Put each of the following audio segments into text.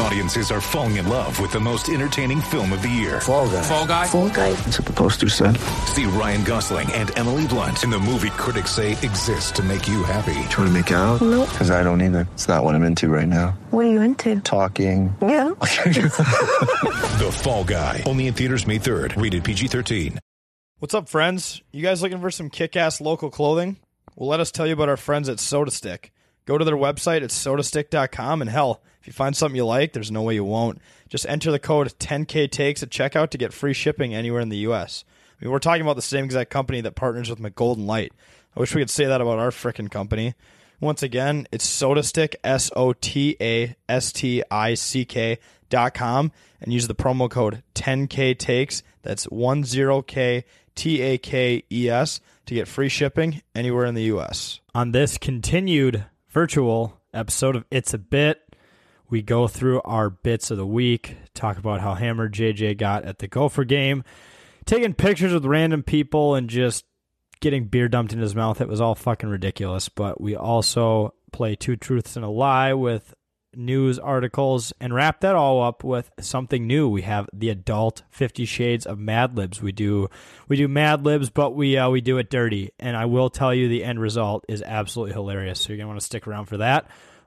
Audiences are falling in love with the most entertaining film of the year. Fall guy. Fall guy. Fall guy. That's what the poster said. See Ryan Gosling and Emily Blunt in the movie critics say exists to make you happy. Trying to make it out? Nope. Because I don't either. It's not what I'm into right now. What are you into? Talking. Yeah. The Fall Guy. Only in theaters May 3rd. Rated PG-13. What's up, friends? You guys looking for some kick ass local clothing? Well, let us tell you about our friends at Sota Stick. Go to their website at sotastick.com and hell, if you find something you like, there's no way you won't. Just enter the code 10K Takes at checkout to get free shipping anywhere in the U.S. I mean, we're talking about the same exact company that partners with McGolden Light. I wish we could say that about our frickin' company. Once again, it's SotaStick, S O T A S T I C K dot com, and use the promo code 10K Takes. That's 10K T A K E S to get free shipping anywhere in the U.S. On this continued virtual episode of It's a Bit, we go through our bits of the week, talk about how hammered JJ got at the Gopher game, taking pictures with random people, and just getting beer dumped in his mouth. It was all fucking ridiculous. But we also play Two Truths and a Lie with news articles and wrap that all up with something new. We have the adult Fifty Shades of Mad Libs. We do we do Mad Libs, but we uh, we do it dirty. And I will tell you, the end result is absolutely hilarious. So you're gonna want to stick around for that.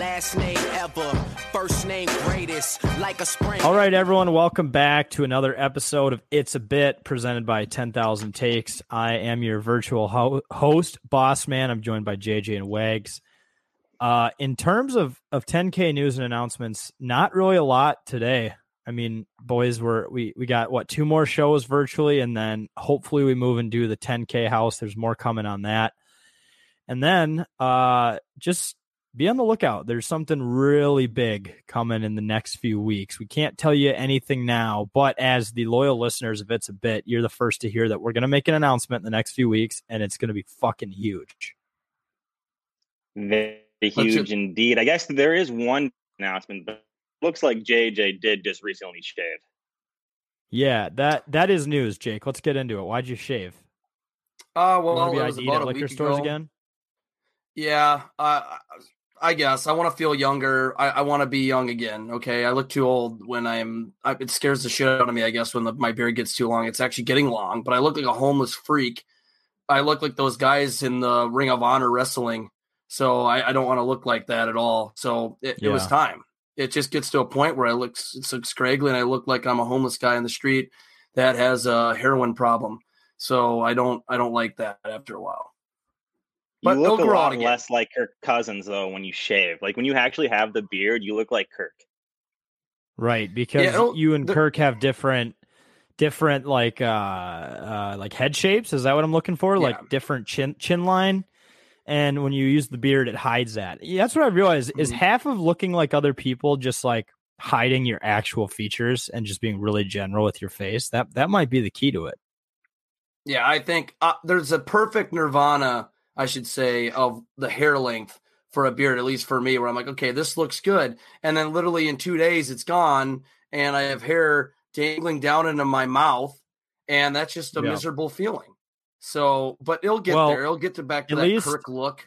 Last name ever, first name greatest, like a spring. All right, everyone, welcome back to another episode of It's a Bit presented by 10,000 Takes. I am your virtual ho- host, Boss Man. I'm joined by JJ and Wags. Uh, in terms of, of 10K news and announcements, not really a lot today. I mean, boys, we're, we, we got what, two more shows virtually, and then hopefully we move and do the 10K house. There's more coming on that. And then uh, just be on the lookout. There's something really big coming in the next few weeks. We can't tell you anything now, but as the loyal listeners of It's a Bit, you're the first to hear that we're going to make an announcement in the next few weeks, and it's going to be fucking huge. Very huge indeed. I guess there is one announcement, but looks like JJ did just recently shave. Yeah, that that is news, Jake. Let's get into it. Why'd you shave? Uh, You well, wanna be it was ID'd about at a liquor week stores ago. again? Yeah, uh, I guess I want to feel younger. I, I want to be young again. Okay, I look too old when I'm. I, it scares the shit out of me. I guess when the, my beard gets too long, it's actually getting long. But I look like a homeless freak. I look like those guys in the Ring of Honor wrestling. So I, I don't want to look like that at all. So it, it was time. It just gets to a point where I look so scraggly and I look like I'm a homeless guy in the street that has a heroin problem. So I don't I don't like that after a while. But you look it'll a lot again. less like Kirk Cousins though when you shave. Like when you actually have the beard, you look like Kirk. Right, because it'll- you and the- Kirk have different different like uh uh like head shapes. Is that what I'm looking for? Yeah. Like different chin chin line. And when you use the beard, it hides that. Yeah, That's what I realized is Mhm. half of looking like other people just like hiding your actual features and just being really general with your face. That that might be the key to it. Yeah, I think uh, there's a perfect nirvana, I should say, of the hair length for a beard, at least for me, where I'm like, okay, this looks good. And then literally in two days, it's gone, and I have hair dangling down into my mouth, and that's just a Yeah. miserable feeling. So, but it'll get Well, there. It'll get to back to that least- Kirk look.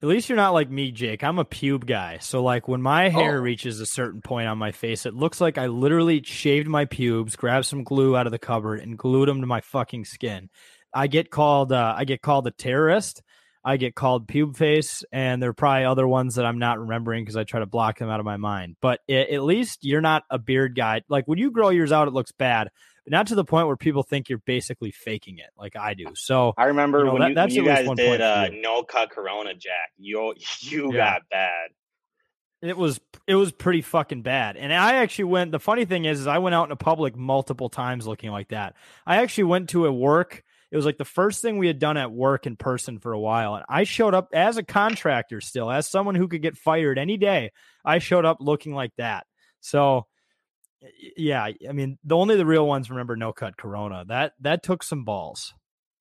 At least you're not like me, Jake. I'm a pube guy. So like when my hair Oh. reaches a certain point on my face, it looks like I literally shaved my pubes, grabbed some glue out of the cupboard, and glued them to my fucking skin. I get called uh, I get called a terrorist. I get called pube face, and there are probably other ones that I'm not remembering because I try to block them out of my mind. But a- at least you're not a beard guy. Like when you grow yours out, it looks bad, but not to the point where people think you're basically faking it, like I do. So I remember You know, when, that- you, that's when you guys did uh, no cut Corona Jack. You you Yeah. got bad. It was it was pretty fucking bad. And I actually went the funny thing is, is I went out in the public multiple times looking like that. I actually went to a work It was like the first thing we had done at work in person for a while. And I showed up as a contractor still, as someone who could get fired any day. I showed up looking like that. So yeah, I mean, the only the real ones remember no cut Corona. That that took some balls.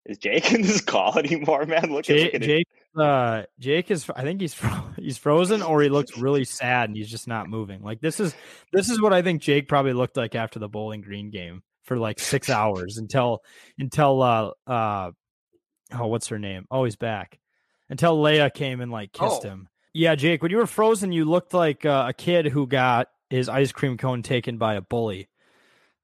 Is Jake in this call anymore, man? Look, Jake, at Jake, uh, Jake is. I think he's fro- he's frozen, or he looks really sad and he's just not moving. Like this is this is what I think Jake probably looked like after the Bowling Green game for like six hours until until uh uh oh what's her name? Oh, he's back. Until Leia came and like kissed Oh. him. Yeah, Jake, when you were frozen, you looked like uh, a kid who got his ice cream cone taken by a bully.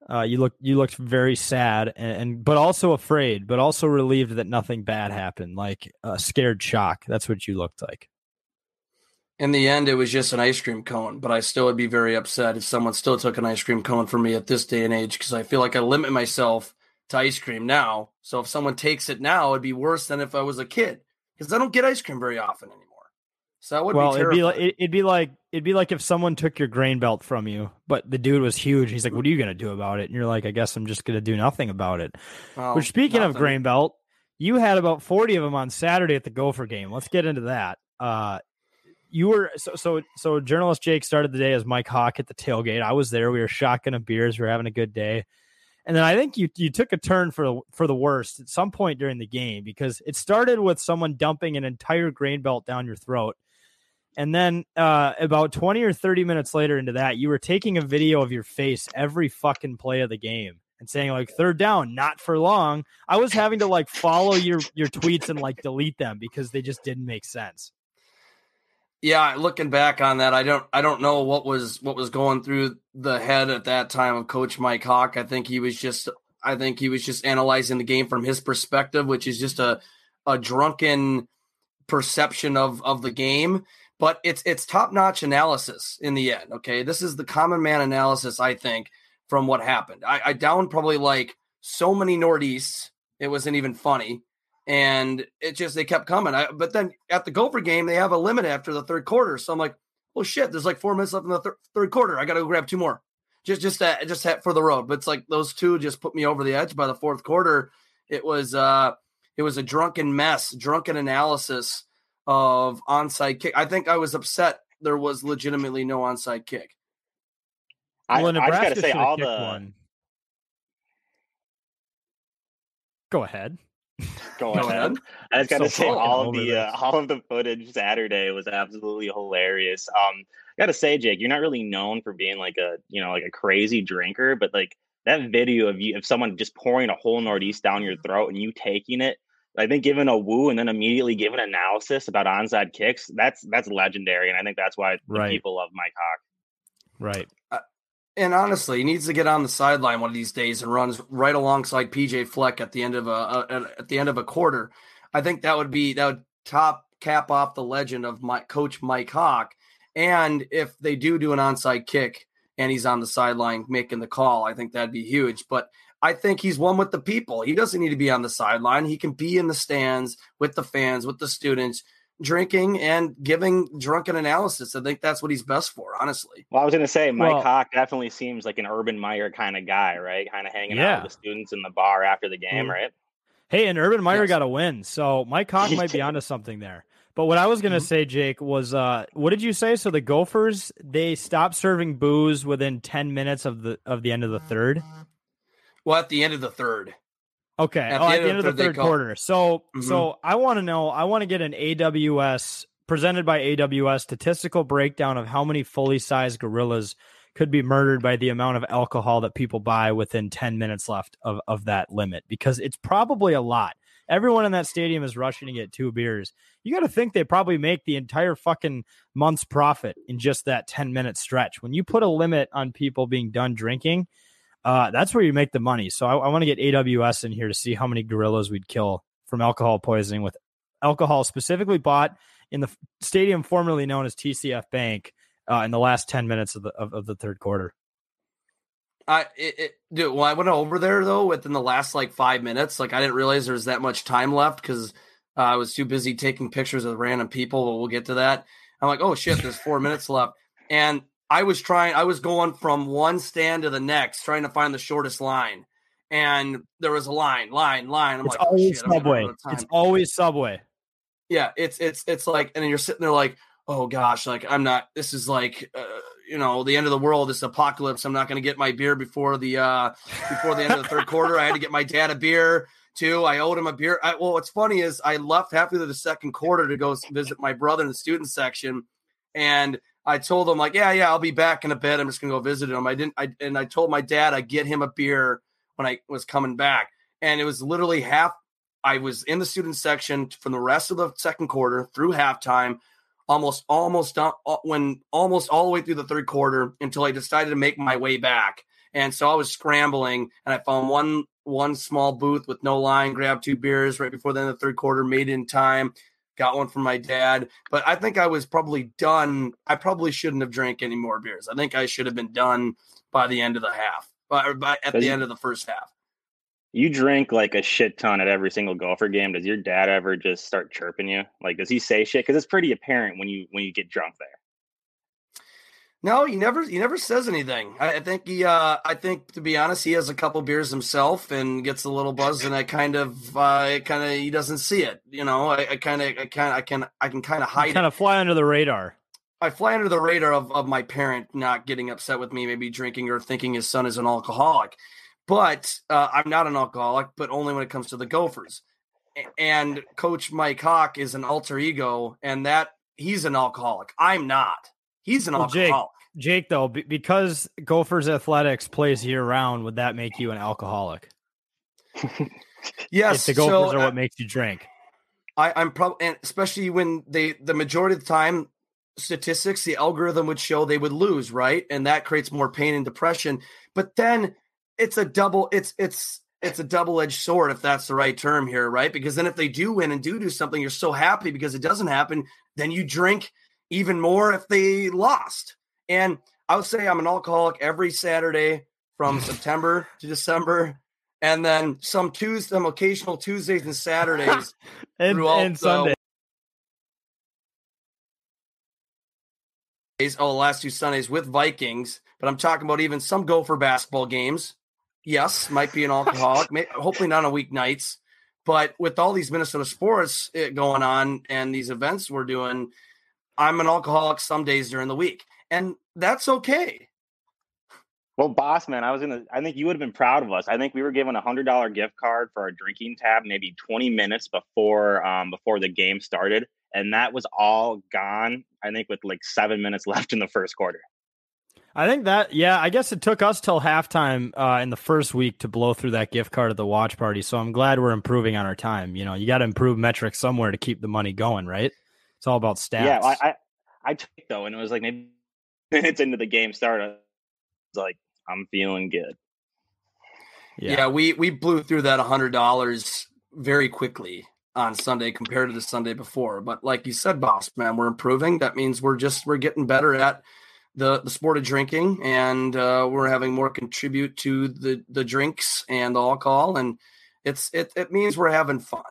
Uh, you looked you looked very sad and, and but also afraid, but also relieved that nothing bad happened, like a scared shock. That's what you looked like. In the end, it was just an ice cream cone, but I still would be very upset if someone still took an ice cream cone from me at this day and age because I feel like I limit myself to ice cream now. So if someone takes it now, it'd be worse than if I was a kid because I don't get ice cream very often anymore. So that would well, be it'd be like it- it'd be like it'd be like if someone took your grain belt from you, but the dude was huge. He's like, "What are you gonna do about it?" And you're like, "I guess I'm just gonna do nothing about it." Well, Which, speaking of grain belt, you had about 40 of them on Saturday at the Gopher game. Let's get into that. Uh, you were so so so. Journalist Jake started the day as Mike Hawk at the tailgate. I was there. We were shotgunning beers. We were having a good day. And then I think you you took a turn for for the worst at some point during the game because it started with someone dumping an entire grain belt down your throat. And then uh, about 20 or 30 minutes later into that, you were taking a video of your face every fucking play of the game and saying like third down, not for long. I was having to like follow your your tweets and like delete them because they just didn't make sense. Yeah, looking back on that, I don't I don't know what was what was going through the head at that time of Coach Mike Hawk. I think he was just I think he was just analyzing the game from his perspective, which is just a a drunken perception of of the game. But it's it's top notch analysis in the end. Okay, this is the common man analysis. I think from what happened. I, I probably like so many Nordeasts, it wasn't even funny and it just they kept coming. I, but then at the Gopher game, they have a limit after the third quarter, so I'm like, oh shit, there's like four minutes left in the thir- third quarter. I got to go grab two more, just just that just that for the road. But it's like those two just put me over the edge. By the fourth quarter, it was uh it was a drunken mess, drunken analysis of onside kick. I think I was upset there was legitimately no onside kick. I, well, I just got to say, all the one. Go ahead. Go Go ahead. ahead. I just got to So say all of the uh, all of the footage Saturday was absolutely hilarious. Um, got to say, Jake, you're not really known for being like a you know like a crazy drinker, but like that video of you of someone just pouring a whole Nordeast down your throat and you taking it, I think giving a woo and then immediately giving analysis about onside kicks. That's that's legendary, and I think that's why Right. people love Mike Hawk. Right. And honestly, he needs to get on the sideline one of these days and runs right alongside PJ Fleck at the end of a, a at the end of a quarter. I think that would be that would top cap off the legend of my coach Mike Hawk. And if they do do an onside kick and he's on the sideline making the call, I think that'd be huge. But I think he's one with the people. He doesn't need to be on the sideline. He can be in the stands with the fans, with the students, drinking and giving drunken analysis. I think that's what he's best for, honestly. Well, I was going to say Mike Well- Hawk definitely seems like an Urban Meyer kind of guy, right? Kind of hanging out with the students in the bar after the game, Mm. right? Hey, and Urban Meyer Yes. got a win, so Mike Hawk might be onto something there. But what I was gonna say, Jake, was uh, what did you say? So the Gophers they stopped serving booze within ten minutes of the of the end of the third. Well, at the end of the third. Okay. At oh, the at end the of end of the the third, third quarter. So, Mhm. so I want to know. I want to get an AWS presented by AWS statistical breakdown of how many fully sized gorillas could be murdered by the amount of alcohol that people buy within ten minutes left of of that limit, because it's probably a lot. Everyone in that stadium is rushing to get two beers. You got to think they probably make the entire fucking month's profit in just that 10 minute stretch. When you put a limit on people being done drinking, uh, that's where you make the money. So I, I want to get AWS in here to see how many gorillas we'd kill from alcohol poisoning with alcohol specifically bought in the stadium formerly known as TCF Bank uh, in the last 10 minutes of the, of, of the third quarter. I it, it dude, when I went over there though, within the last like five minutes, like I didn't realize there was that much time left because uh, I was too busy taking pictures of random people. But we'll get to that. I'm like, oh shit, there's four minutes left, and I was trying. I was going from one stand to the next, trying to find the shortest line, and there was a line, line, line. I'm It's like, oh, always shit, I'm Subway. out of time. It's always Subway. Yeah, it's it's it's like, and then you're sitting there like, oh gosh, like I'm not. This is like, uh, you know, the end of the world. This apocalypse. I'm not going to get my beer before the uh before the end of the third quarter. I had to get my dad a beer too. I owed him a beer. I, well, what's funny is I left halfway through the second quarter to go visit my brother in the student section, and I told him like, yeah, yeah, I'll be back in a bit. I'm just gonna go visit him. I didn't. I and I told my dad I'd get him a beer when I was coming back, and it was literally half. I was in the student section from the rest of the second quarter through halftime, almost almost done, uh, when almost all the way through the third quarter until I decided to make my way back. And so I was scrambling, and I found one one small booth with no line, grabbed two beers right before the end of the third quarter, made it in time, got one from my dad. But I think I was probably done. I probably shouldn't have drank any more beers. I think I should have been done by the end of the half, by, by at the end of the first half. You drink like a shit ton at every single Gopher game. Does your dad ever just start chirping you? Like, does he say shit? Because it's pretty apparent when you when you get drunk there. No, he never he never says anything. I, I think he uh I think to be honest, he has a couple beers himself and gets a little buzz and I kind of uh kind of he doesn't see it. You know, I, kind of I kind I can I can kind of hide Kind of fly under the radar. I fly under the radar of, of my parent not getting upset with me, maybe drinking or thinking his son is an alcoholic. But uh, I'm not an alcoholic, but only when it comes to the Gophers. And Coach Mike Hawk is an alter ego, and that he's an alcoholic. I'm not. He's an Well, alcoholic. Jake, though, be- because Gophers athletics plays year round, would that make you an alcoholic? Yes, if the Gophers so, are uh, what makes you drink. I, I'm probably, and especially when they, the majority of the time, statistics, the algorithm would show they would lose, right? And that creates more pain and depression. But then it's a double, it's, it's, it's a double edged sword, if that's the right term here, right? Because then if they do win and do do something, you're so happy because it doesn't happen. Then you drink even more if they lost. And I would say I'm an alcoholic every Saturday from September to December. And then some Tuesdays, some occasional Tuesdays and Saturdays And, and Sunday. oh, the last two Sundays with Vikings, but I'm talking about even some Gopher basketball games. Yes, might be an alcoholic, may, hopefully not on weeknights, but with all these Minnesota sports eh, going on and these events we're doing, I'm an alcoholic some days during the week, and that's okay. Well, boss man, I was gonna. I think you would have been proud of us. I think we were given a hundred dollar gift card for our drinking tab, maybe twenty minutes before um, before the game started, and that was all gone. I think with like seven minutes left in the first quarter. I think that, yeah, I guess it took us till halftime uh, in the first week to blow through that gift card at the watch party. So I'm glad we're improving on our time. You know, you got to improve metrics somewhere to keep the money going, right? It's all about stats. Yeah, I, I I took it though, and it was like maybe minutes into the game started. I was like, I'm feeling good. Yeah. we we blew through that hundred dollars very quickly on Sunday compared to the Sunday before. But like you said, boss man, we're improving. That means we're just we're getting better at the the sport of drinking, and uh, we're having more contribute to the the drinks and the alcohol, and it's it it means we're having fun.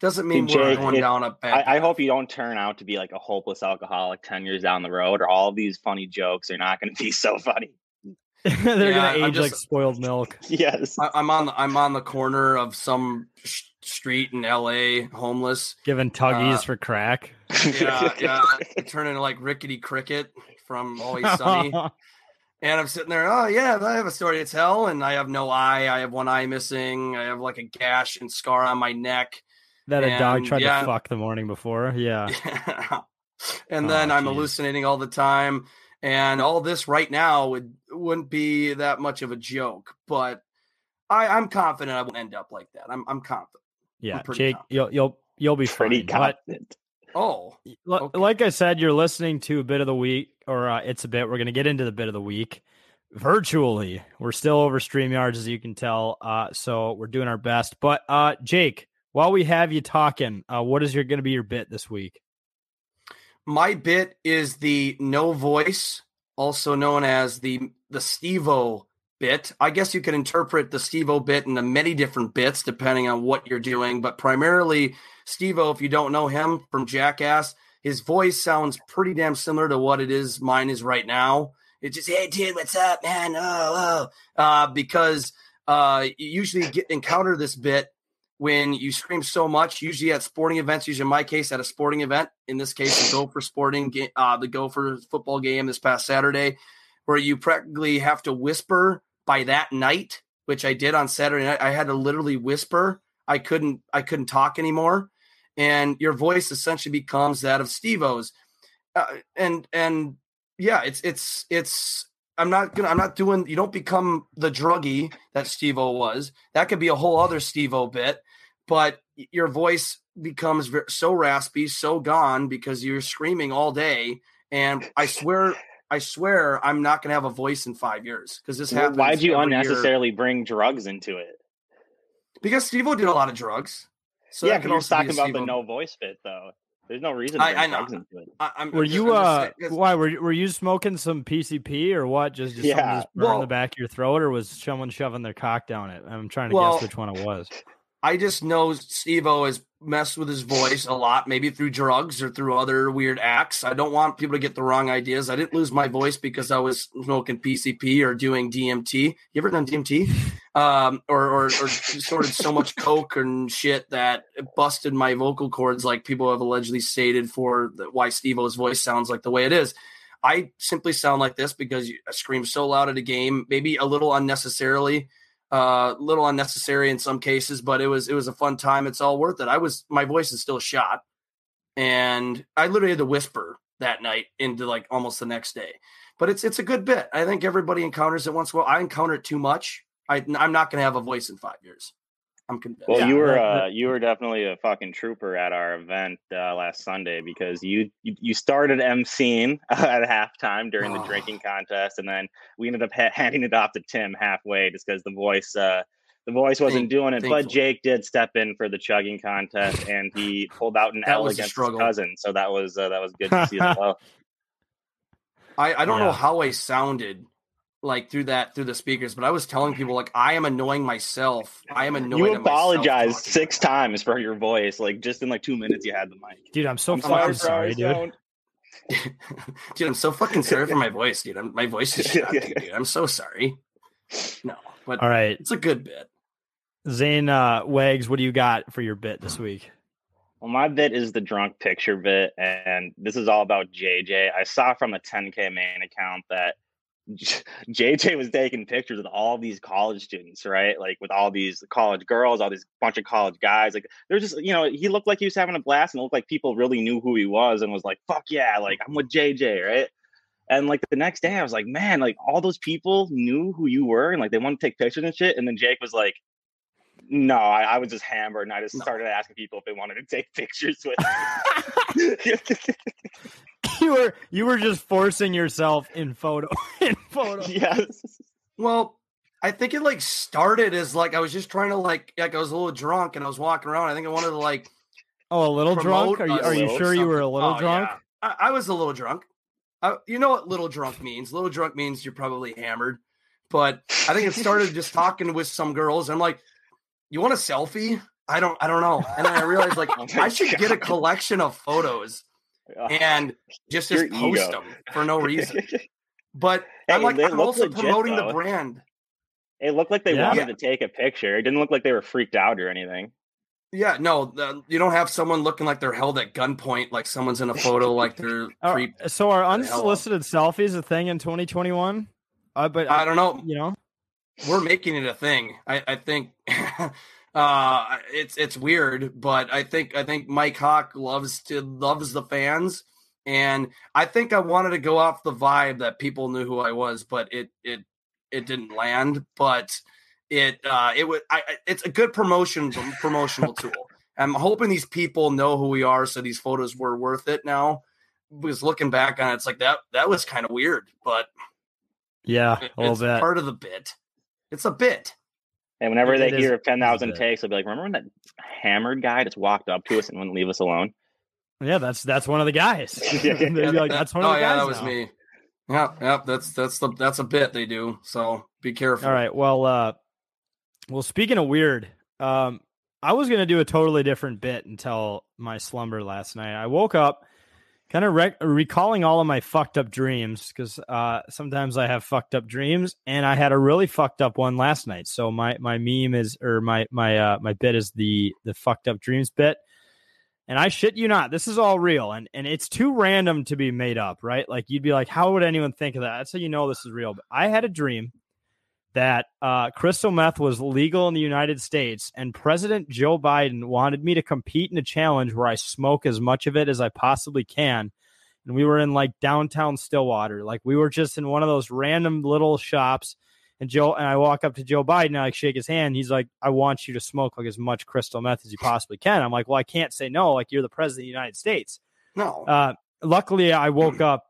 Doesn't mean Hey, we're going it- down a bad. I, I hope you don't turn out to be like a hopeless alcoholic ten years down the road, or all of these funny jokes are not going to be so funny. They're Yeah, gonna I'm age like spoiled milk. Yes, I, I'm on the, I'm on the corner of some sh- street in L.A. homeless. Giving tuggies Uh, for crack. yeah, yeah. I turn into like Rickety Cricket from Always Sunny. And I'm sitting there, oh yeah, I have a story to tell, and I have no eye. I have one eye missing. I have like a gash and scar on my neck. That a dog tried yeah. to fuck the morning before. Yeah. and Oh, then I'm geez. hallucinating all the time. And all this right now would wouldn't be that much of a joke, but I, I'm confident I won't end up like that. I'm I'm confident. Yeah. pretty Jake, you'll you'll you'll be pretty fine. But confident. Oh, Li- Like I said, you're listening to a bit of the week, or uh, it's a bit. We're going to get into the bit of the week virtually. We're still over StreamYards, as you can tell. Uh, so we're doing our best. But uh, Jake, while we have you talking, uh, what is your going to be your bit this week? My bit is the no voice, also known as the the Steve-O bit. I guess you can interpret the Steve-O bit into many different bits depending on what you're doing, but primarily Steve-O, if you don't know him from Jackass, his voice sounds pretty damn similar to what it is mine is right now. It's just, hey dude, what's up, man? Oh, oh. Uh, because uh, you usually get encounter this bit when you scream so much. Usually at sporting events. Usually in my case at a sporting event. In this case, the Gopher Sporting uh, the Gopher football game this past Saturday, where you practically have to whisper by that night, which I did on Saturday night. I had to literally whisper. I couldn't. I couldn't talk anymore, and your voice essentially becomes that of Steve-O's. Uh, and and yeah, it's it's it's I'm not gonna. I'm not doing. You don't become the druggie that Steve-O was. That could be a whole other Steve-O bit, but your voice becomes so raspy, so gone because you're screaming all day. And I swear, I swear, I'm not gonna have a voice in five years because this happens. Why'd you every year. unnecessarily bring drugs into it? Because Steve-O did a lot of drugs. So yeah, that but you're also be a talking about the Steve-O. no voice bit though. There's no reason to I- I know. drugs into it. I, I'm, Were I'm you just uh saying- why were you, were you smoking some PCP or what? Just just something Yeah. just burn Well- the back of your throat, or was someone shoving their cock down it? I'm trying to Well- guess which one it was. I just know Steve O has messed with his voice a lot, maybe through drugs or through other weird acts. I don't want people to get the wrong ideas. I didn't lose my voice because I was smoking PCP or doing DMT. You ever done DMT? Um, or, or, or snorted so much coke and shit that it busted my vocal cords, like people have allegedly stated for the, why Steve O's voice sounds like the way it is. I simply sound like this because I scream so loud at a game, maybe a little unnecessarily uh a little unnecessary in some cases but it was it was a fun time. It's all worth it. I was my voice is still shot. And i literally had to whisper that night into like almost the next day. But it's it's a good bit. I think everybody encounters it once in a while. I encounter it too much. I, i'm not going to have a voice in five years i'm convinced Well, Yeah, you were that- uh, you were definitely a fucking trooper at our event uh, last Sunday because you you, you started emceeing at halftime during the Oh. drinking contest, and then we ended up ha- handing it off to Tim halfway just because the voice uh, the voice wasn't Thank- doing it. But thankfully. Jake did step in for the chugging contest, and he pulled out an That L against his cousin, so that was uh, that was good to see as well. I, I don't Yeah. know how I sounded like through that through the speakers, but I was telling people like I am annoying myself. I am annoying. You at myself apologized six times for your voice, like just in like two minutes you had the mic. Dude, I'm so I'm fucking sorry, sorry, dude. don't- dude, I'm so fucking sorry for my voice, dude. I'm, my voice is shot, dude. I'm so sorry. No, but All right, it's a good bit. Zane uh, Wags, what do you got for your bit this week? Well, my bit is the drunk picture bit, and this is all about JJ. I saw from a 10K main account that JJ was taking pictures with all these college students, right? Like with all these college girls, all these bunch of college guys. Like they're just, you know, he looked like he was having a blast, and it looked like people really knew who he was, and was like, "Fuck yeah!" Like I'm with JJ, right? And like the next day, I was like, "Man, like all those people knew who you were, and like they want to take pictures and shit." And then Jake was like, no, I, I was just hammered, and I just No. started asking people if they wanted to take pictures with. you were you were just forcing yourself in photo in photo. yes. Well, I think it like started as like I was just trying to like like I was a little drunk and I was walking around. I think I wanted to like Oh, a little drunk? Are you are you little sure you were a little Oh, drunk? yeah. I, I was a little drunk. I, you know what little drunk means? Little drunk means you're probably hammered. But I think it started just talking with some girls. I'm like, "You want a selfie?" I don't. I don't know. And then I realized like Oh I should get a collection of photos and just Your just post ego. them for no reason. But Hey, I'm like, I'm also legit, promoting the brand. It looked like they Yeah. wanted to take a picture. It didn't look like they were freaked out or anything. Yeah, no, the, you don't have someone looking like they're held at gunpoint, like someone's in a photo, like they're Are- creep. so are hell up. unsolicited selfies a thing in 2021? Uh, but I don't know. You know, We're making it a thing. I, I think uh, it's it's weird, but I think I think Mike Hawk loves to loves the fans, and I think I wanted to go off the vibe that people knew who I was, but it it it didn't land. But it uh, it would I, it's a good promotion promotional tool. I'm hoping these people know who we are, so these photos were worth it now. Because looking back on it, it's like that that was kind of weird, but yeah, it- a little it's bit. part of the bit. It's a bit. And whenever It- they it is- hear it is a 10,000 takes, they'll be like, remember when that hammered guy just walked up to us and wouldn't leave us alone? Yeah, that's that's one of the guys. Yeah, They'd be like, that's one oh of the yeah, guys. that was now." me. Yeah, yeah, that's that's the that's a bit they do. So be careful. All right. Well, uh, well, speaking of weird, um, I was gonna do a totally different bit until my slumber last night. I woke up kind of rec- recalling all of my fucked up dreams because uh, sometimes I have fucked up dreams, and I had a really fucked up one last night. So my my meme is or my my uh, my bit is the the fucked up dreams bit. And I shit you not, this is all real, and and it's too random to be made up, right? Like you'd be like, how would anyone think of that? That's how you know this is real. But I had a dream that uh, crystal meth was legal in the United States, and President Joe Biden wanted me to compete in a challenge where I smoke as much of it as I possibly can. And we were in like downtown Stillwater, like we were just in one of those random little shops. And Joe and I walk up to Joe Biden, I like shake his hand. He's like, "I want you to smoke like as much crystal meth as you possibly can." I'm like, "Well, I can't say no. Like you're the president of the United States." No. Uh, luckily, I woke up,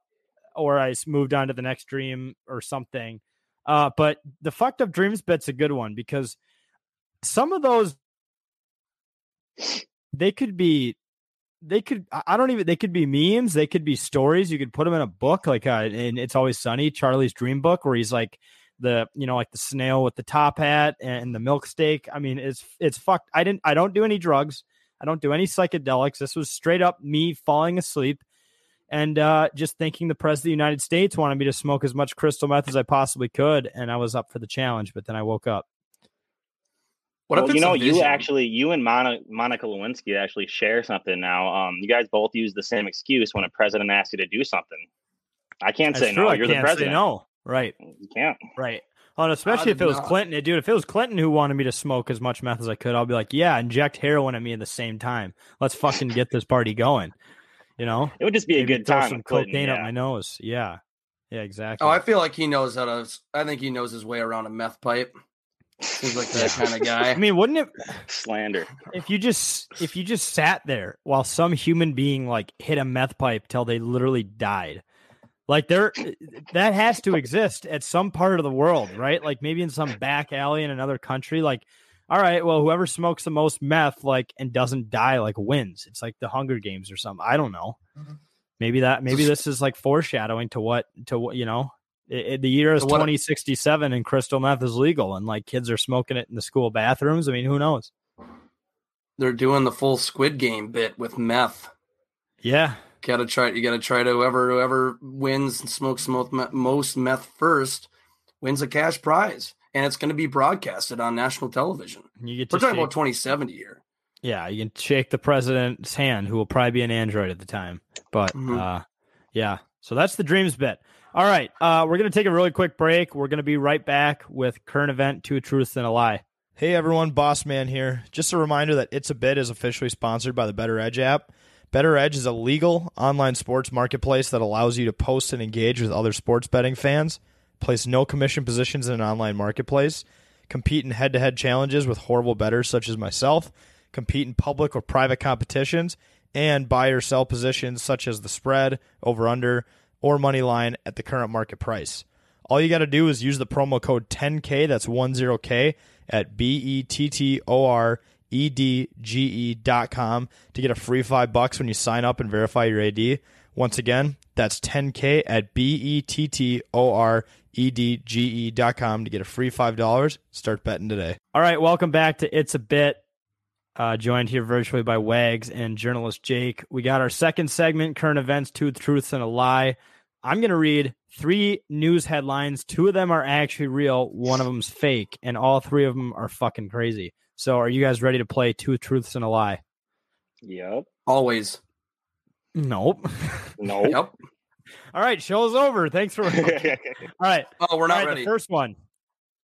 or I moved on to the next dream or something. Uh, but the fucked up dreams bit's a good one because some of those they could be they could I don't even they could be memes, they could be stories. You could put them in a book like uh in It's Always Sunny, Charlie's Dream Book, where he's like the you know like the snail with the top hat and the milk steak. I mean, it's it's fucked. I didn't I don't do any drugs. I don't do any psychedelics. This was straight up me falling asleep and uh, just thinking the president of the United States wanted me to smoke as much crystal meth as I possibly could, and I was up for the challenge. But then I woke up. What well, you know, you actually, you and Monica, Monica Lewinsky actually share something now. Um, you guys both use the same excuse when a president asks you to do something. I can't That's say true. no. You're can't the president. Say no, right? You can't. Right. Well, especially if it was Clinton, dude. If it was Clinton who wanted me to smoke as much meth as I could, I'll be like, yeah, inject heroin at me at the same time. Let's fucking get this party going. You know, it would just be a good throw time. Some with Clinton, cocaine yeah. up my nose. Yeah, yeah, exactly. Oh, I feel like he knows how to. I think he knows his way around a meth pipe. Seems like that kind of guy. I mean, wouldn't it slander if you just if you just sat there while some human being like hit a meth pipe till they literally died? Like there, eh, that has to exist at some part of the world, right? Like maybe in some back alley in another country. Like, all right, well, whoever smokes the most meth, like, and doesn't die, like, wins. It's like the Hunger Games or something. I don't know. Mm-hmm. Maybe that. Maybe this is like foreshadowing to what to what you know. It, it- the year is What- twenty sixty seven, and crystal meth is legal, and like kids are smoking it in the school bathrooms. I mean, who knows? They're doing the full Squid Game bit with meth. Yeah, Gotta try. You gotta try to whoever whoever wins and smokes most most meth first wins a cash prize, and it's going to be broadcasted on national television. you get to We're talking shake- about 2070 here. Yeah, you can shake the president's hand, who will probably be an android at the time. But Mhm. uh, yeah, so that's the dreams bit. All right, uh, we're gonna take a really quick break. We're gonna be right back with current event, two truths and a lie. Hey everyone, Boss Man here. Just a reminder that It's a Bit is officially sponsored by the BettorEdge app. BettorEdge is a legal online sports marketplace that allows you to post and engage with other sports betting fans, place no commission positions in an online marketplace, compete in head to head challenges with horrible bettors such as myself, compete in public or private competitions, and buy or sell positions such as the spread, over under, or money line at the current market price. All you got to do is use the promo code 10K, that's 10K, at B E T T O R E D G E dot com to get a free five bucks when you sign up and verify your AD. Once again, that's 10K at B E T T O R E D G E dot com to get a free $5. Start betting today. All right, welcome back to It's a Bit. Uh, joined here virtually by Wags and journalist Jake. We got our second segment, current events, two truths and a lie. I'm going to read three news headlines. Two of them are actually real. One of them's fake, and all three of them are fucking crazy. So, are you guys ready to play two truths and a lie? Yep. Always. Nope. Nope. Yep. All right, show's over. Thanks for. all right. Oh, we're not All right, ready. The first one.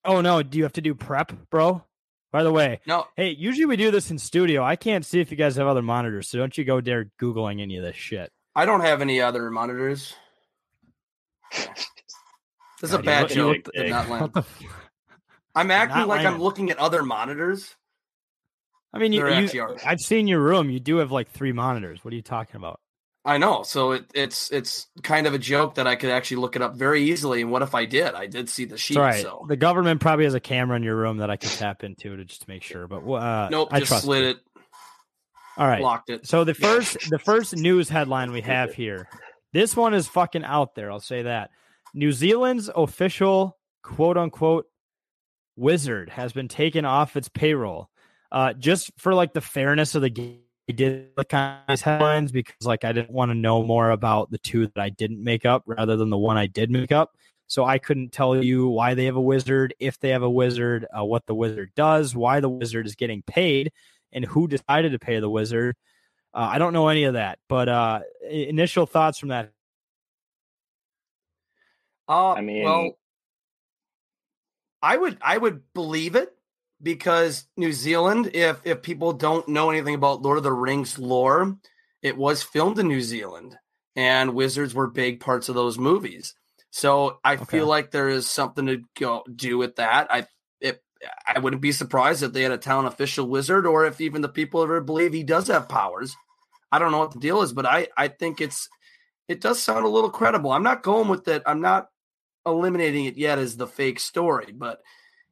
Oh no! Do you have to do prep, bro? By the way, No. Hey, usually we do this in studio. I can't see if you guys have other monitors, so don't you go there googling any of this shit. I don't have any other monitors. This is a God, you bad joke. look- that did not land. What the f- I'm acting Not like I'm looking at other monitors. I mean, you, you. I've seen your room. You do have like three monitors. What are you talking about? I know. So it, it's it's kind of a joke that I could actually look it up very easily. And what if I did? I did see the sheet. Right. So The government probably has a camera in your room that I can tap into to just make sure. But uh, nope, I just trust slid you. it, All right. blocked it. So the first the first news headline we have here. This one is fucking out there, I'll say that. New Zealand's official quote unquote wizard has been taken off its payroll. Uh just for like the fairness of the ga- I did look on these headlines because like I didn't want to know more about the two that I didn't make up rather than the one I did make up. So I couldn't tell you why they have a wizard, if they have a wizard, uh, what the wizard does, why the wizard is getting paid, and who decided to pay the wizard. Uh, I don't know any of that, but uh, initial thoughts from that. Uh, I mean- well, I would I would believe it because New Zealand, if if people don't know anything about Lord of the Rings lore, it was filmed in New Zealand, and wizards were big parts of those movies. So I feel like there is something to go do with that. I it, I wouldn't be surprised if they had a town official wizard, or if even the people ever believe he does have powers. I don't know what the deal is, but I I think it's it does sound a little credible. I'm not going with it. I'm not eliminating it yet as the fake story, but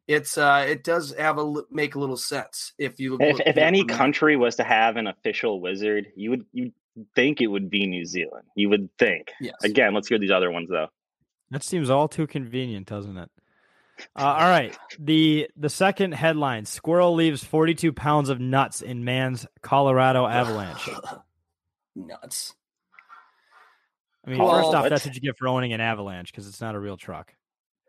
it's uh it does have a make a little sense if you If, look if at any from country was to have an official wizard, you would you think it would be New Zealand. You would think. Yes. Again, let's hear these other ones though. That seems all too convenient, doesn't it? Uh, all right. The the second headline: Squirrel leaves 42 pounds of nuts in man's Colorado avalanche. nuts. I mean, Well, first off, that's what you get for owning an avalanche because it's not a real truck.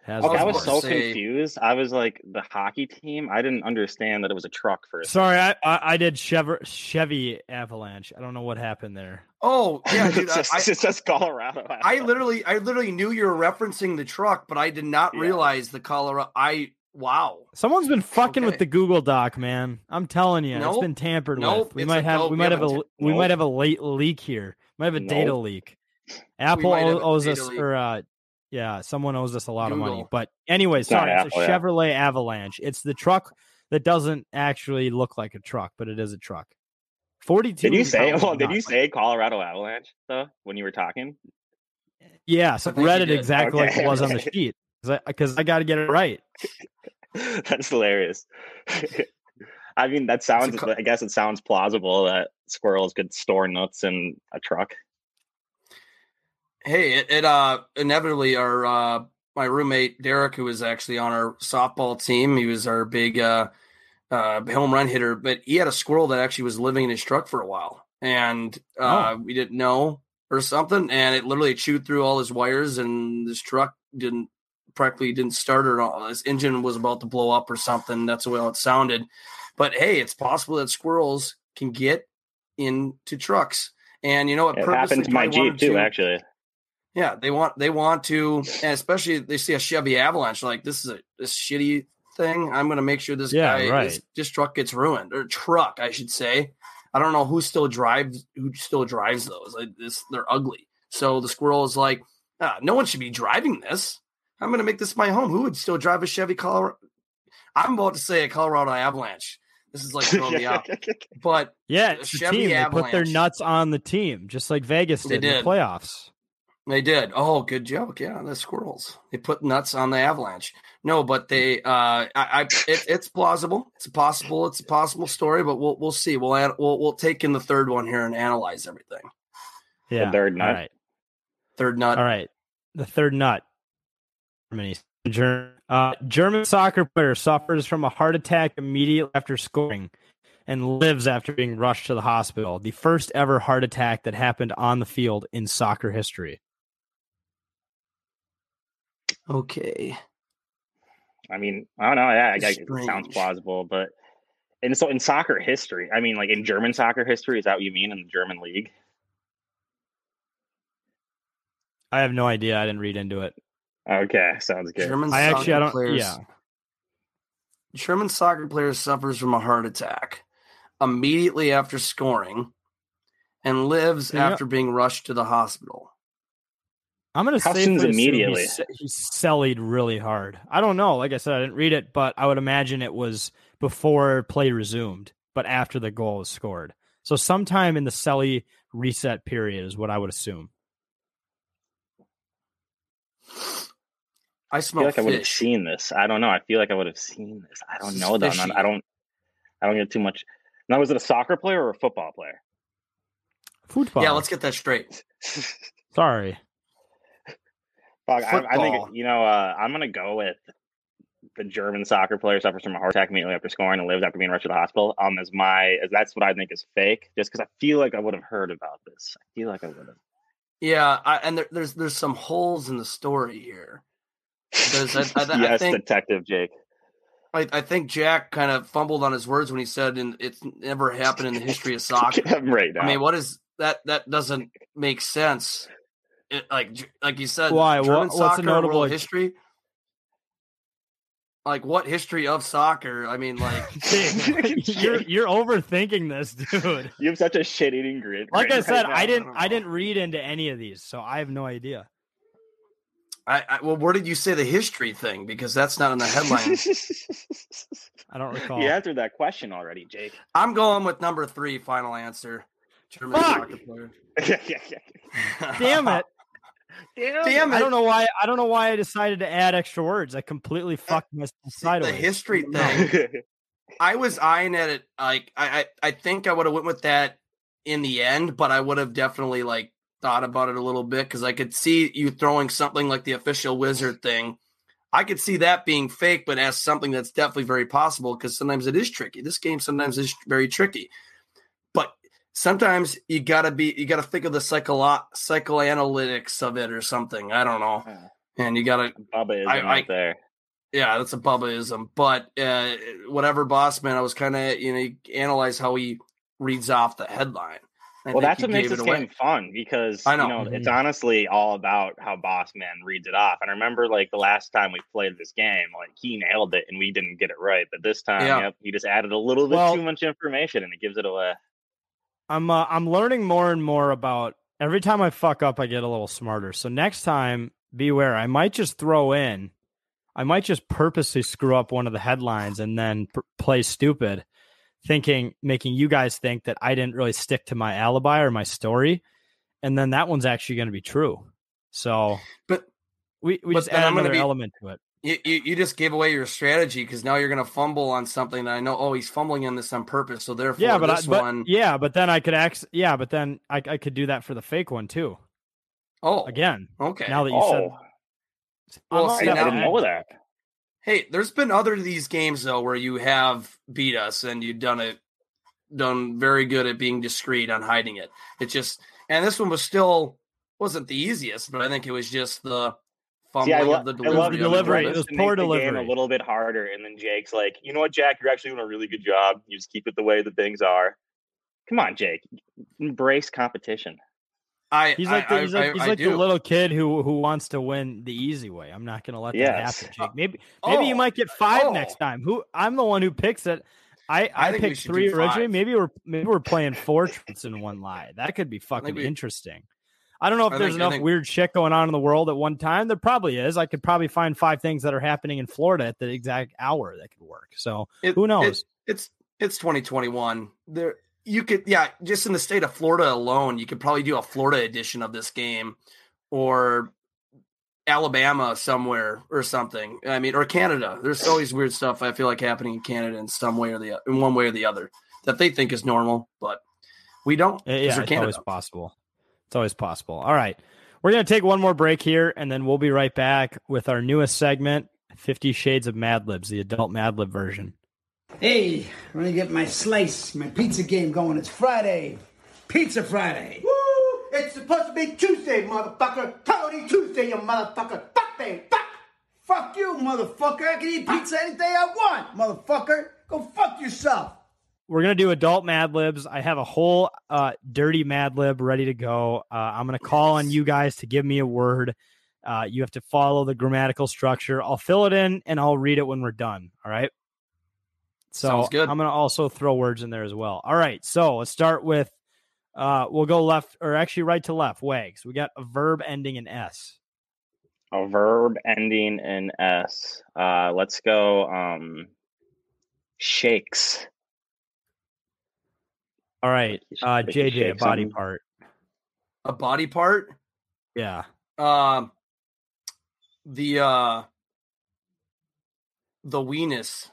It has Okay, I was so say- confused. I was like the hockey team. I didn't understand that it was a truck first. Sorry, I, I I did Chevy, Chevy Avalanche. I don't know what happened there. Oh yeah, dude. it's, just, I, it's just Colorado. I, I literally I literally knew you were referencing the truck, but I did not realize the Colorado. I wow. Someone's been fucking with the Google Doc, man. I'm telling you, it's been tampered Nope, with. We it's might have nope, we we might have a haven't- we might have a late leak here. We might have a data leak. Apple might have a owes us, leak. or uh, yeah, someone owes us a lot of money. But anyway, not sorry, it's a Apple, yeah. Chevrolet Avalanche. It's the truck that doesn't actually look like a truck, but it is a truck. Forty-two. Did you say? Well, did you nuts. say Colorado Avalanche though when you were talking? Yeah, I I read it did. exactly like it was on the sheet because I, 'cause I got to get it right. That's hilarious. I mean, that sounds. co- I guess it sounds plausible that squirrels could store nuts in a truck. Hey, it, it uh inevitably our uh my roommate Derek, who was actually on our softball team, he was our big uh uh home run hitter, but he had a squirrel that actually was living in his truck for a while. And uh we didn't know or something, and it literally chewed through all his wires and this truck didn't practically didn't start at all. His engine was about to blow up or something. That's the way it sounded. But hey, it's possible that squirrels can get into trucks. And you know what? It happened to my Jeep too, to- actually. Yeah, they want they want to, and especially they see a Chevy Avalanche like this is a this shitty thing. I'm going to make sure this Yeah, guy right. this, this truck gets ruined or truck, I should say. I don't know who still drives who still drives those. Like this, they're ugly. So the squirrel is like, ah, no one should be driving this. I'm going to make this my home. Who would still drive a Chevy Colorado? I'm about to say a Colorado Avalanche. This is like throwing me out, but Yeah, the it's the team. They put their nuts on the team, just like Vegas They did, in did. the playoffs. They did. Oh, good joke. Yeah, the squirrels. They put nuts on the avalanche. No, but they. Uh, I. I it, it's plausible. It's possible. It's a possible story, but we'll we'll see. We'll add, we'll we'll take in the third one here and analyze everything. Yeah. third nut. All right. Third nut. All right. The third nut. Germany. Uh, German soccer player suffers from a heart attack immediately after scoring and lives after being rushed to the hospital. The first ever heart attack that happened on the field in soccer history. Okay. I mean, I don't know. Yeah, I guess it sounds plausible, but and so in soccer history, I mean, like in German soccer history, is that what you mean in the German league? I have no idea. I didn't read into it. Okay, sounds good. German I actually, I soccer don't. players. Yeah. German soccer player suffers from a heart attack immediately after scoring, and lives Yeah. after being rushed to the hospital. I'm gonna How say soon's for immediately? He, se- he sellied really hard. I don't know. Like I said, I didn't read it, but I would imagine it was before play resumed, but after the goal was scored. So sometime in the Selly reset period is what I would assume. I I smell feel like I would have seen this. I don't know. I feel like I would have seen this. I don't know is though. I'm not- I don't. I don't get too much. Now, was it a soccer player or a football player? Football. Yeah, let's get that straight. Sorry. Fuck, I, I think you know. Uh, I'm gonna go with the German soccer player suffers from a heart attack immediately after scoring and lives after being rushed to the hospital. Um, as my as that's what I think is fake. Just because I feel like I would have heard about this. I feel like I would have. Yeah, I, and there, there's there's some holes in the story here. Because I, I, I think Detective Jake. I, I think Jack kind of fumbled on his words when he said in, it's never happened in the history of soccer. right now. I mean, what is that? That doesn't make sense. It, like like you said, Why? What- German what's a notable world history? Like what history of soccer? I mean, like you're you're overthinking this, dude. You have such a shit eating grin. Like grin I said, right I didn't I didn't read into any of these, so I have no idea. I, I well, where did you say the history thing? Because that's not in the headline. I don't recall. You answered that question already, Jake. I'm going with number three. Final answer. German Fuck! soccer player. Damn it. Damn I it. don't know why I don't know why I decided to add extra words. I completely eh, fucked myself the history thing. I was eyeing at it like I I, I think I would have went with that in the end, but I would have definitely like thought about it a little bit because I could see you throwing something like the official wizard thing. I could see that being fake, but as something that's definitely very possible because sometimes it is tricky. This game sometimes is very tricky, but sometimes you gotta be you gotta think of the psycholo- psychoanalytics of it or something. I don't know, and you gotta Bubba I- right I- there. yeah, that's a Bubbaism. But uh, whatever, boss man, I was kind of you know you analyze how he reads off the headline. I well, that's what makes this game fun because I know. you know it's honestly all about how Boss Man reads it off. And I remember like the last time we played this game, like he nailed it and we didn't get it right. But this time, Yeah. yep, he just added a little bit Well- too much information and it gives it away. I'm uh, I'm learning more and more about every time I fuck up, I get a little smarter. So next time, beware. I might just throw in, I might just purposely screw up one of the headlines and then pr- play stupid, thinking, making you guys think that I didn't really stick to my alibi or my story, and then that one's actually going to be true. So, but we we but just add another be- element to it. You, you you just gave away your strategy because now you're going to fumble on something that I know. Oh, he's fumbling on this on purpose. So therefore, Yeah, but, I, but one. yeah, but then I could act. Yeah, but then I I could do that for the fake one too. Oh, again. okay. Now that you Oh. said, Well, I'm see, not now- gonna act- that. Hey, there's been other of these games though where you have beat us and you've done it, done very good at being discreet on hiding it. It just and this one was still wasn't the easiest, but I think it was just the See, I, lo- of the I delivery. love the delivery. It was poor make the game delivery. a little bit harder, and then Jake's like, "You know what, Jack? You're actually doing a really good job. You just keep it the way that things are." Come on, Jake. Embrace competition. I He's like I- the, he's I- like, he's like the little kid who who wants to win the easy way. I'm not going to let Yes. that happen, Jake. Uh, maybe maybe you Oh. might get five Oh. next time. Who I'm the one who picks it. I I I, picked three originally. Maybe we're maybe we're playing four truths and one lie. That could be fucking we- interesting. I don't know if I there's think- enough think- weird shit going on in the world at one time. There probably is. I could probably find five things that are happening in Florida at the exact hour that could work. So It- who it- knows? it's it's 2021. There you could yeah, just in the state of Florida alone, you could probably do a Florida edition of this game or Alabama somewhere or something. I mean, or Canada. There's always weird stuff I feel like happening in Canada in some way or the in one way or the other that they think is normal, but we don't. Eh, 'cause Yeah, it's Canada. always possible. It's always possible. All right. We're going to take one more break here, and then we'll be right back with our newest segment, Fifty Shades of Mad Libs, the adult Mad Lib version. Hey, I'm gonna get my slice, my pizza game going. It's Friday. Pizza Friday. Woo! It's supposed to be Tuesday, motherfucker. Totally Tuesday, you motherfucker. Fuck me. Fuck. Fuck you, motherfucker. I can eat pizza any day I want, motherfucker. Go fuck yourself. We're going to do adult Mad Libs. I have a whole uh, dirty Mad Lib ready to go. Uh, I'm going to call on you guys to give me a word. Uh, you have to follow the grammatical structure. I'll fill it in and I'll read it when we're done. All right. So Sounds good. I'm going to also throw words in there as well. All right. So let's start with, uh, we'll go left or actually right to left. Wags. We got a verb ending in S. A verb ending in S. Uh, let's go. Um, shakes. All right. Uh, JJ, a body something. part. A body part? Yeah. Um the uh the weenus.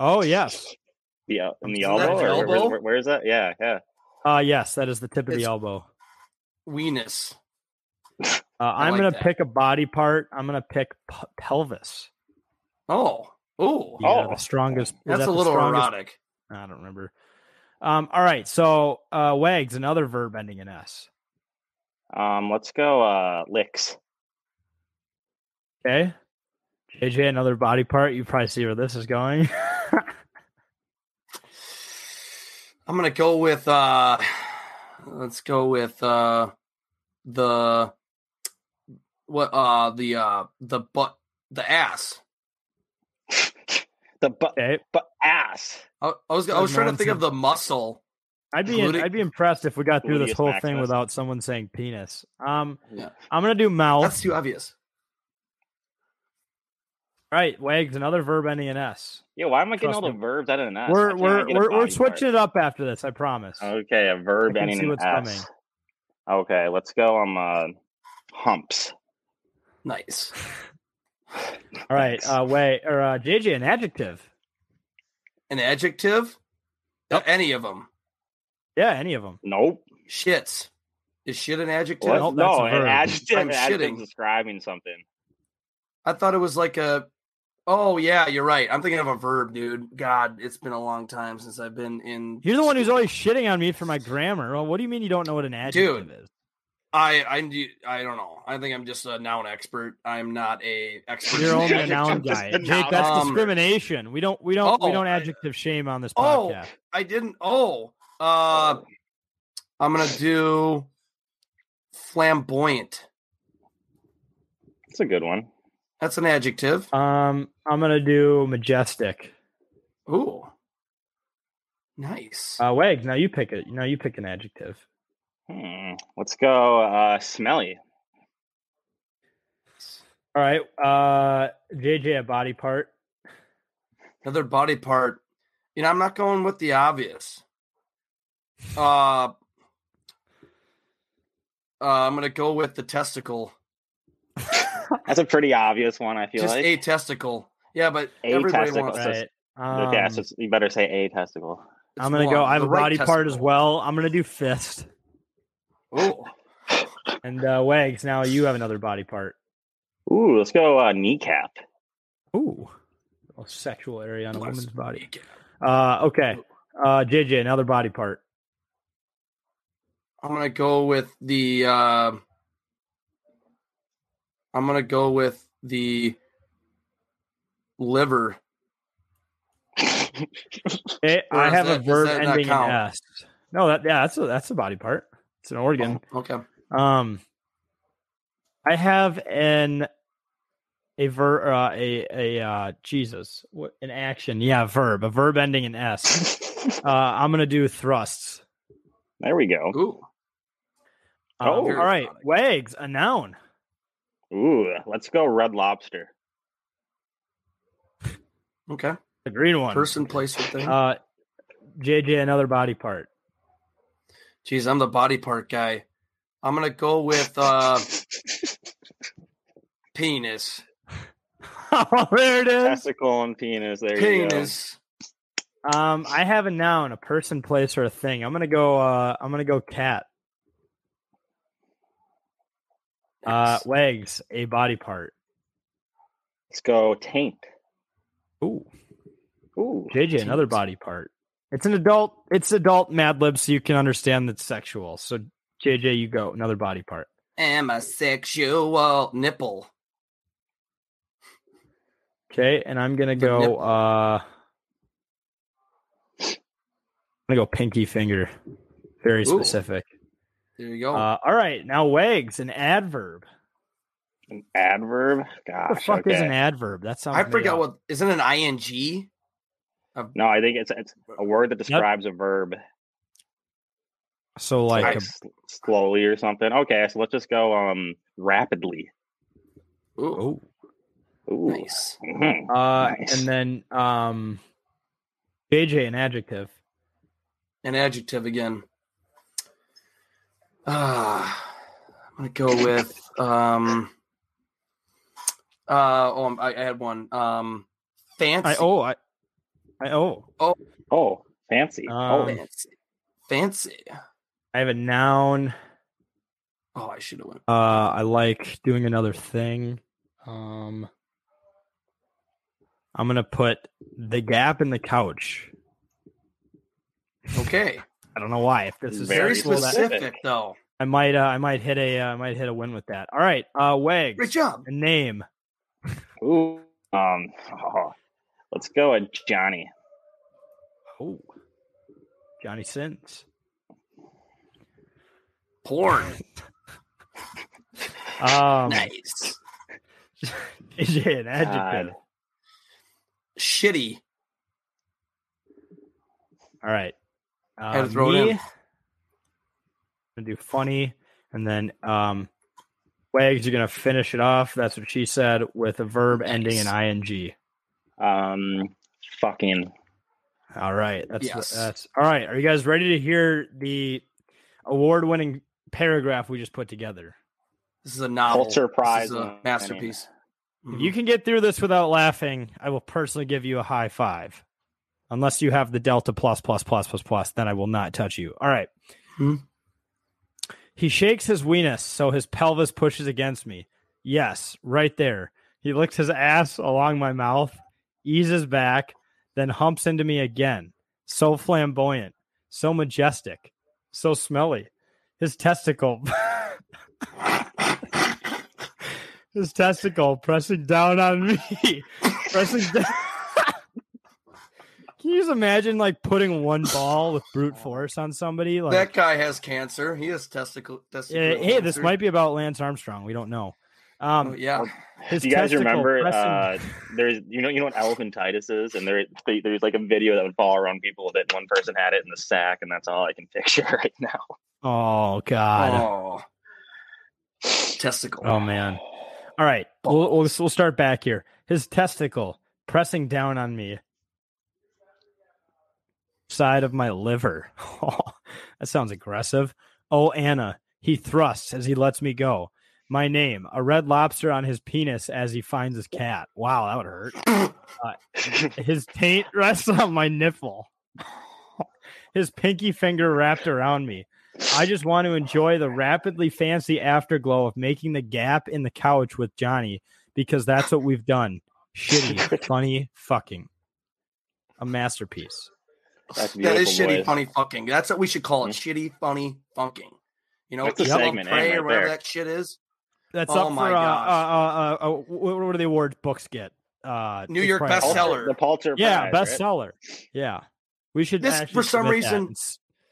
Oh, yes. Yeah, in the Isn't elbow, the or where- elbow? where- where is that? Yeah, yeah. Uh, yes. That is the tip of the elbow. Weenus. Uh, I'm like gonna that. pick a body part. I'm gonna pick p- pelvis. Oh, oh, Yeah, the strongest. That's that a the little strongest- erotic. I don't remember. Um, all right, so uh, wags another verb ending in s. Um, let's go. Uh, licks. Okay, JJ another body part. You probably see where this is going. I'm gonna go with uh let's go with uh the what uh the uh the butt the ass. The butt but ass. I, I was I was trying to think of the muscle. I'd be Gluteus- I'd be impressed if we got through this Gluteus whole thing without someone saying penis. Um, Yeah. I'm gonna do mouth. That's too obvious. All right, wags another verb ending in s. Yeah, why am I getting Trust all the verbs out of an S? We're Why can't I we're we're, we're body switching it up after this. I promise. Okay, a verb I ending in what's S. coming. Okay, let's go. Um, uh, humps. Nice. All right, uh, wait or uh, JJ an adjective. An adjective? Uh, Any of them? Yeah, any of them. Nope. Shits. Is shit an adjective? What? no, an adjective. I'm an adjective describing something. I thought it was like a. Oh yeah, you're right. I'm thinking of a verb, dude. God, it's been a long time since I've been in. You're the one who's always shitting on me for my grammar. Well, what do you mean you don't know what an adjective is? I I I don't know. I think I'm just a noun expert. I'm not a expert. You're only a adjectives. noun guy. a Jake, noun- that's Um, discrimination. We don't we don't we Oh, don't I- adjective shame on this podcast. Oh, podcast. I didn't. Oh, uh, I'm gonna do flamboyant. That's a good one. That's an adjective. Um, I'm gonna do majestic. Ooh, nice. Uh, Wags, now you pick it. Now you pick an adjective. Hmm. Let's go. Uh, smelly. All right, uh, JJ, a body part. Another body part. You know, I'm not going with the obvious. Uh, uh I'm gonna go with the testicle. That's a pretty obvious one. I feel Just like a testicle. Yeah, but A everybody testicle. wants So- to. Um, yeah, so you better say a testicle. I'm gonna go. I have a body part as well. I'm gonna do fist. Oh, And uh, Wags, now you have another body part. Ooh, let's go. Uh, kneecap. Ooh, a sexual area on a woman's body. Uh, okay. Uh, JJ, another body part. I'm gonna go with the. Uh, I'm gonna go with the liver. Eh, Or I have that- a verb ending in count? s. No, that yeah, that's a that's a body part. It's an organ. Oh, okay. Um, I have an a ver uh, a a uh, Jesus what an action yeah verb a verb ending in s. uh, I'm gonna do thrusts. There we go. Ooh. Um, Oh. all right, wags a noun. Ooh, let's go. Red lobster. Okay. The green one. Person, place, or thing. Uh, JJ another body part. Jeez, I'm the body part guy. I'm gonna go with uh penis. oh, there it is. Testicle and penis. There you Penis. Um, I have a noun, a person, place, or a thing. I'm gonna go. Uh, I'm gonna go cat. Uh, wags a body part. Let's go. Taint. Ooh, Ooh. JJ another body part. It's an adult. It's adult Mad Lib, so you can understand that's sexual. So JJ, you go another body part. Am a sexual nipple. Okay, and I'm gonna go. Uh, I'm gonna go pinky finger. Very Ooh. specific. There you go. Uh, all right, now wags an adverb. An adverb. Gosh. What the fuck okay. is an adverb? That sounds. I made forgot what isn't an ing? No, I think it's it's a word that describes a verb. So like, like a, s- slowly or something. Okay, so let's just go um rapidly. Ooh, Ooh. nice. Mhm. uh, Nice. and then um, JJ an adjective. An adjective again. Ah, I'm gonna go with um. Uh oh, I, I had one. Um, fancy. I oh I, I oh oh Oh, fancy. Um, oh, fancy. Fancy. I have a noun. Oh, I should have went. Uh, I like doing another thing. Um, I'm gonna put the gap in the couch. Okay. I don't know why. If this is Very well, that- specific, though. I might uh, I might hit a uh, I might hit a win with that. All right, uh Wags. Great job. A name. Ooh. Um. oh, let's go with Johnny. Oh. Johnny Sins. Porn. Um nice. AJ, an adjective. God. Shitty. All right. Uh, Had to throw it me, in. I'm gonna do funny, and then um, Wags, you're gonna finish it off. That's what she said with a verb ending in ing. Um. Fucking. All right, that's Yes. that's all right. Are you guys ready to hear the award-winning paragraph we just put together? This is a novel. Pulitzer This Prize is a winning. masterpiece. If you can get through this without laughing, I will personally give you a high five. Unless you have the delta plus plus plus plus plus, then I will not touch you. All right. Hmm. He shakes his weenus so his pelvis pushes against me. Yes, right there. He licks his ass along my mouth, eases back, then humps into me again. So flamboyant, so majestic, so smelly. His testicle. his testicle pressing down on me. pressing down. Can you just imagine like putting one ball with brute force on somebody? Like, that guy has cancer. He has testicle. testicle Yeah, hey, this might be about Lance Armstrong. We don't know. Um, Oh, yeah. his Do you guys remember? Uh, there's you know you know what elephantitis is, and there there's like a video that would fall around people that one person had it in the sack, and that's all I can picture right now. oh God. Oh. Testicle. Oh man. All right. We'll, we'll we'll start back here. His testicle pressing down on me. Side of my liver. Oh, that sounds aggressive. Oh Anna. He thrusts as he lets me go. My name, a red lobster on his penis as he finds his cat. Wow, that would hurt. Uh, his taint rests on my nipple. His pinky finger wrapped around me. I just want to enjoy the rapidly fancy afterglow of making the gap in the couch with Johnny because that's what we've done. Shitty, funny, fucking. A masterpiece. That's That is shitty, boys. funny, fucking. That's what we should call it. Shitty, funny, funking. You know, That's a segment Prey name right or whatever there. that shit is. That's Oh up my for uh, uh, uh, uh, uh, what what do the awards books get? Uh, New York probably- bestseller. The Pulitzer Yeah, Prize, right? bestseller. Yeah, we should. This, for some reason-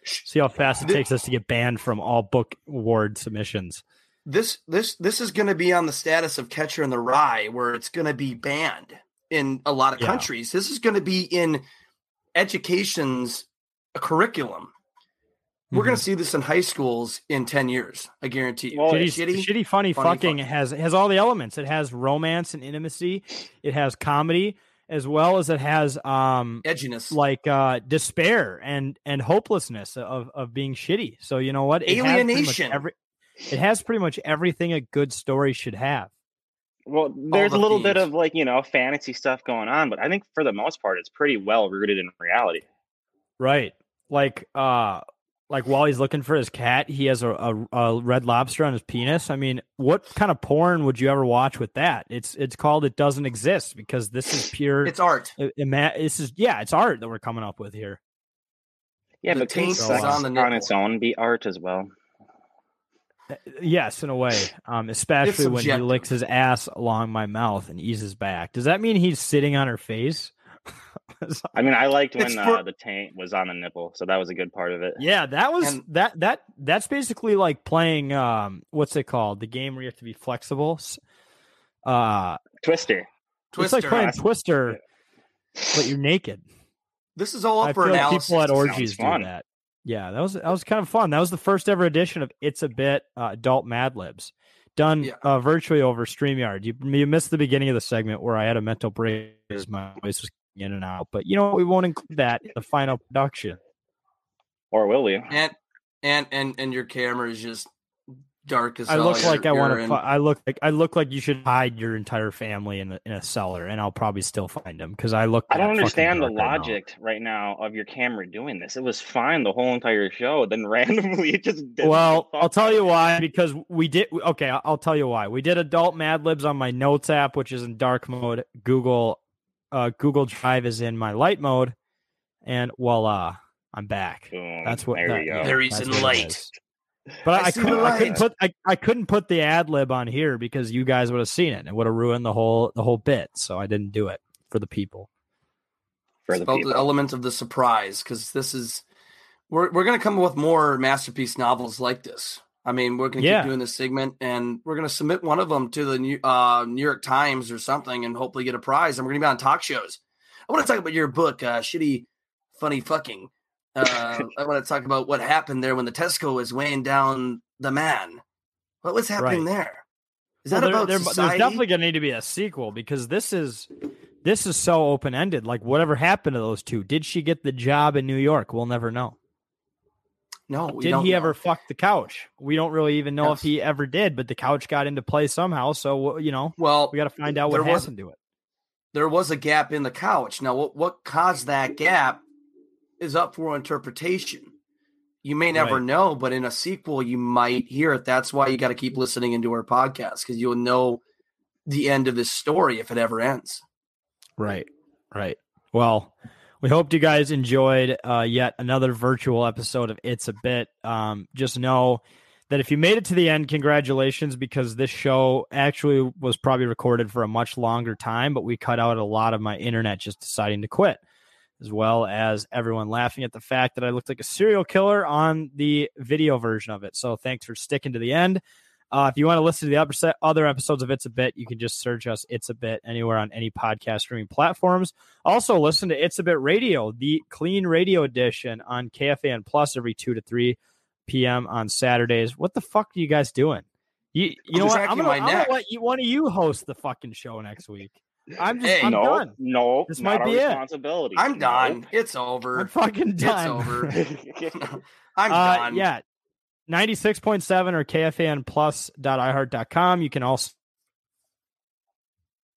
see how fast it Thi- takes us to get banned from all book award submissions. This this this is going to be on the status of Catcher in the Rye, where it's going to be banned in a lot of Yeah. countries. This is going to be in education's curriculum. We're Mm-hmm. going to see this in high schools in ten years. I guarantee you. shitty, shitty, funny, fucking has has all the elements. It has romance and intimacy. It has comedy as well as it has um edginess, like uh despair and and hopelessness of of being shitty. So you know what? It has Alienation. every, it has pretty much everything a good story should have. Well, there's the a little bit of like you know fantasy stuff going on, but I think for the most part, it's pretty well rooted in reality. Right. Like uh like while he's looking for his cat, he has a, a, a red lobster on his penis. I mean, what kind of porn would you ever watch with that? It's it's called it doesn't exist because this is pure It's art. ima- this is yeah, it's art that we're coming up with here. Yeah, The but can taint is sex on the on, its own be art as well? Yes, in a way. Um, especially when he licks his ass along my mouth and eases back. Does that mean he's sitting on her face? I mean, I liked when for- uh, the taint was on the nipple, so that was a good part of it. Yeah, that was that that that's basically like playing um what's it called? The game where you have to be flexible. Uh Twister. It's like playing Twister, but you're naked. This is all up I for feel like analysis. people at orgies do that. Yeah, that was that was kind of fun. That was the first ever edition of It's a Bit uh, Adult Mad Libs, done uh, virtually over Streamyard. You you missed the beginning of the segment where I had a mental break as my voice was in and out. But you know what? We won't include that in the final production. Or will we? And and and and your camera is just dark as I look You're- like I want to. I look like I look like you should hide your entire family in a, in a cellar, and I'll probably still find them because I look. I don't understand the dark right now. logic right now of your camera doing this. It was fine the whole entire show, then randomly it just didn't. Well, I'll tell you why. Because we did. Okay, I'll- I'll tell you why. We did adult Mad Libs on my Notes app, which is in dark mode. Google uh, Google Drive is in my light mode, and voila, I'm back. Boom. That's what. There that, we yeah, There he's that's in light. But I I, couldn't, I couldn't put I, I couldn't put the ad lib on here because you guys would have seen it and it would have ruined the whole the whole bit. So I didn't do it for the people. For the people. the element of the surprise because this is we're we're gonna come up with more masterpiece novels like this. I mean, we're gonna Yeah. keep doing this segment, and we're gonna submit one of them to the New, uh, New York Times or something, and hopefully get a prize. And we're gonna be on talk shows. I want to talk about your book, uh, "Shitty, Funny Fucking." Uh, I want to talk about what happened there when the Tesco was weighing down the man. What was happening Right. there? Is Well, that there- about there-? There's definitely going to need to be a sequel because this is this is so open ended. Like whatever happened to those two? Did she get the job in New York? We'll never know. No. We did he know. ever fuck the couch? We don't really even know Yes. if he ever did, but the couch got into play somehow. So you know, Well, we got to find out what happened to it. there was a gap in the couch. Now, what, what caused that gap is up for interpretation. You may never Right. know, but in a sequel, you might hear it. That's why you got to keep listening into our podcast because you'll know the end of this story if it ever ends. Right, right. Well, we hoped you guys enjoyed uh, yet another virtual episode of It's a Bit. Um, just know that if you made it to the end, congratulations, because this show actually was probably recorded for a much longer time, but we cut out a lot of my internet just deciding to quit, as well as everyone laughing at the fact that I looked like a serial killer on the video version of it. So thanks for sticking to the end. Uh, if you want to listen to the other, other episodes of It's a Bit, you can just search us It's a Bit anywhere on any podcast streaming platforms. Also, listen to It's a Bit Radio, the clean radio edition on KFAN Plus every 2 to 3 p.m. on Saturdays. What the fuck are you guys doing? You, you know what? I'm gonna, my I'm gonna let you, one of you host the fucking show next week. I'm just Hey, I'm no, done. no, This not might our be it. responsibility. I'm No. done. It's over. I'm fucking done. It's over. I'm Uh, done. Yeah. 96.7 or kfanplus.iheart.com. You can also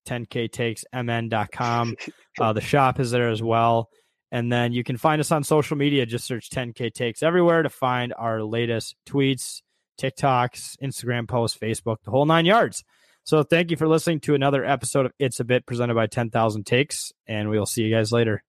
10k takes mn.com. Uh, the shop is there as well. And then you can find us on social media. Just search 10k takes everywhere to find our latest tweets, TikToks, Instagram posts, Facebook, the whole nine yards. So thank you for listening to another episode of It's a Bit presented by 10,000 Takes, and we'll see you guys later.